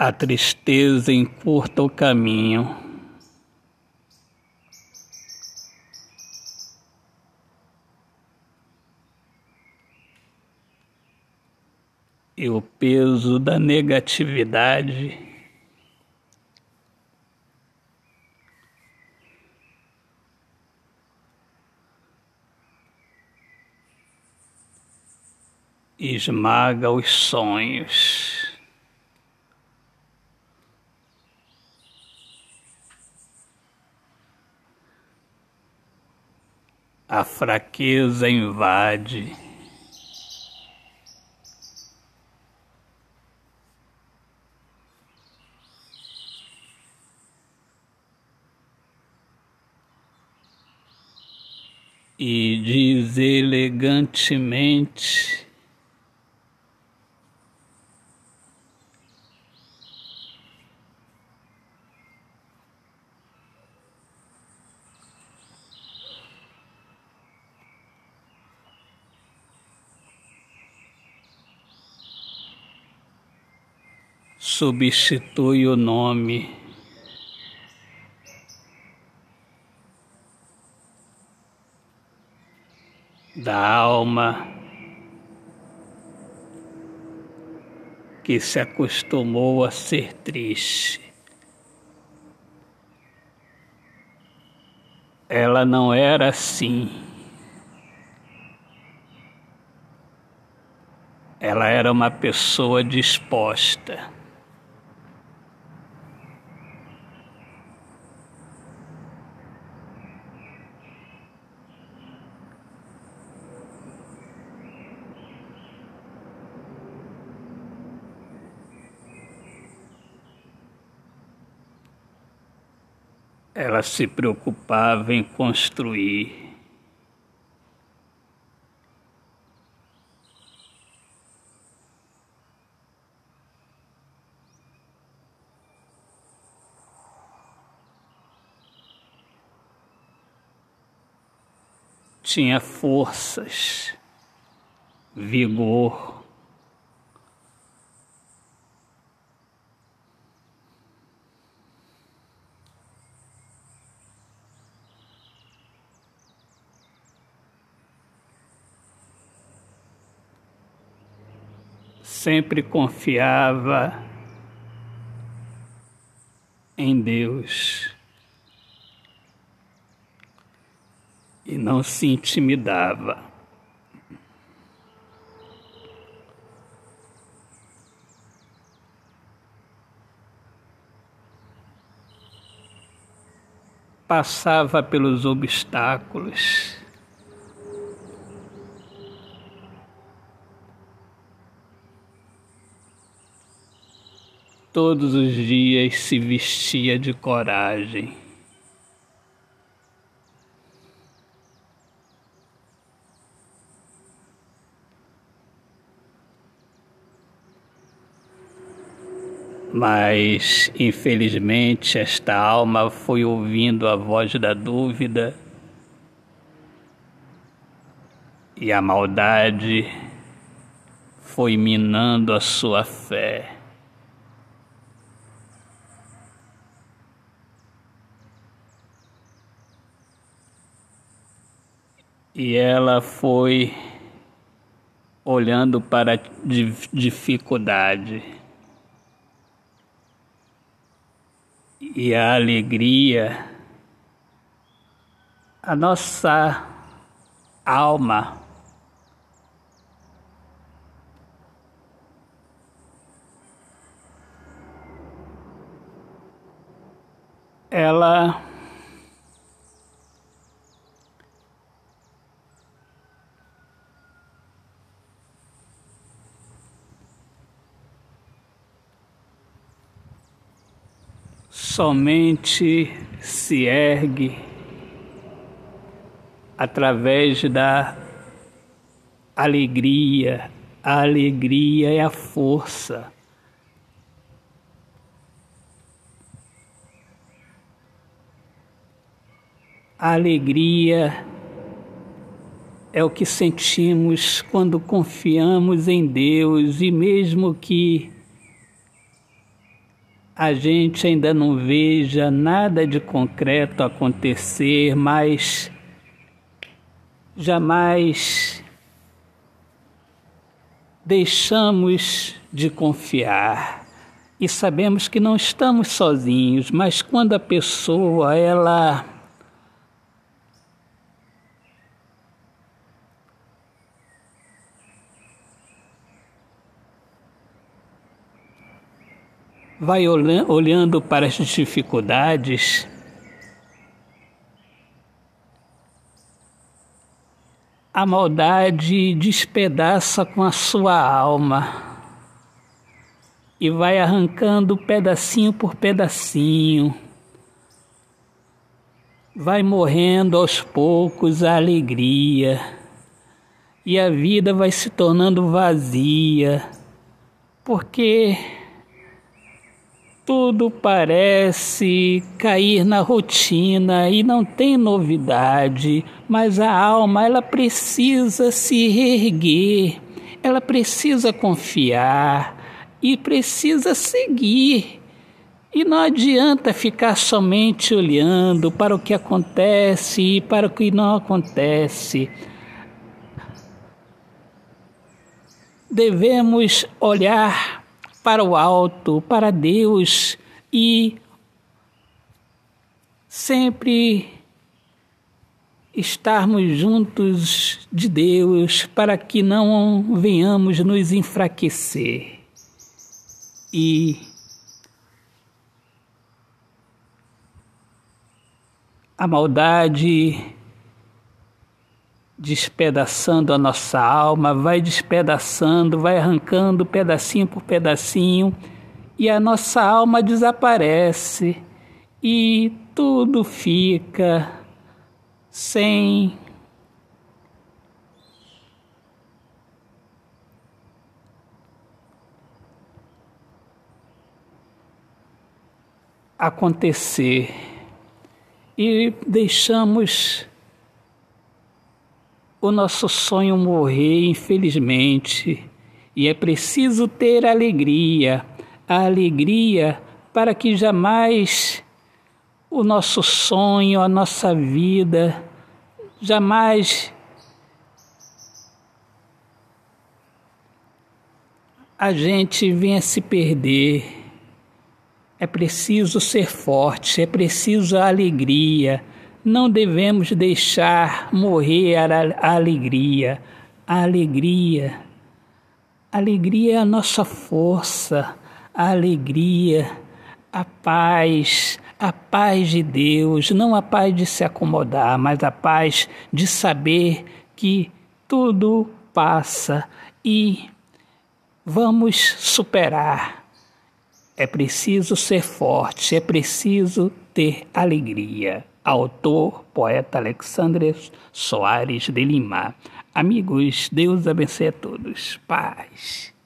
A tristeza encurta o caminho. E o peso da negatividade esmaga os sonhos. A fraqueza invade. E diz elegantemente substitui o nome. Da alma que se acostumou a ser triste. Ela não era assim. Ela era uma pessoa disposta. Ela se preocupava em construir. Tinha forças, vigor, sempre confiava em Deus e não se intimidava. Passava pelos obstáculos todos os dias se vestia de coragem. Mas, infelizmente, esta alma foi ouvindo a voz da dúvida e a maldade foi minando a sua fé. E ela foi olhando para a dificuldade e a alegria, a nossa alma. Ela somente se ergue através da alegria. A alegria é a força. A alegria é o que sentimos quando confiamos em Deus e mesmo que a gente ainda não veja nada de concreto acontecer, mas jamais deixamos de confiar. E sabemos que não estamos sozinhos, mas quando a pessoa ela vai olhando para as dificuldades, a maldade despedaça com a sua alma e vai arrancando pedacinho por pedacinho. Vai morrendo aos poucos a alegria e a vida vai se tornando vazia, porque tudo parece cair na rotina e não tem novidade, mas a alma ela precisa se reerguer, ela precisa confiar e precisa seguir. E não adianta ficar somente olhando para o que acontece e para o que não acontece. Devemos olhar para o alto, para Deus e sempre estarmos juntos de Deus para que não venhamos nos enfraquecer. E a maldade despedaçando a nossa alma, vai despedaçando, vai arrancando pedacinho por pedacinho e a nossa alma desaparece e tudo fica sem acontecer. E deixamos o nosso sonho morrer, infelizmente. E é preciso ter alegria, a alegria para que jamais o nosso sonho, a nossa vida, jamais a gente venha se perder é preciso ser forte, é preciso a alegria. Não devemos deixar morrer a, alegria. A alegria. A alegria é a nossa força. A alegria, a paz, a paz de Deus, não a paz de se acomodar, mas a paz de saber que tudo passa e vamos superar é preciso ser forte, é preciso ter alegria. Autor, poeta Alexandre Soares de Lima. Amigos, Deus abençoe a todos. Paz.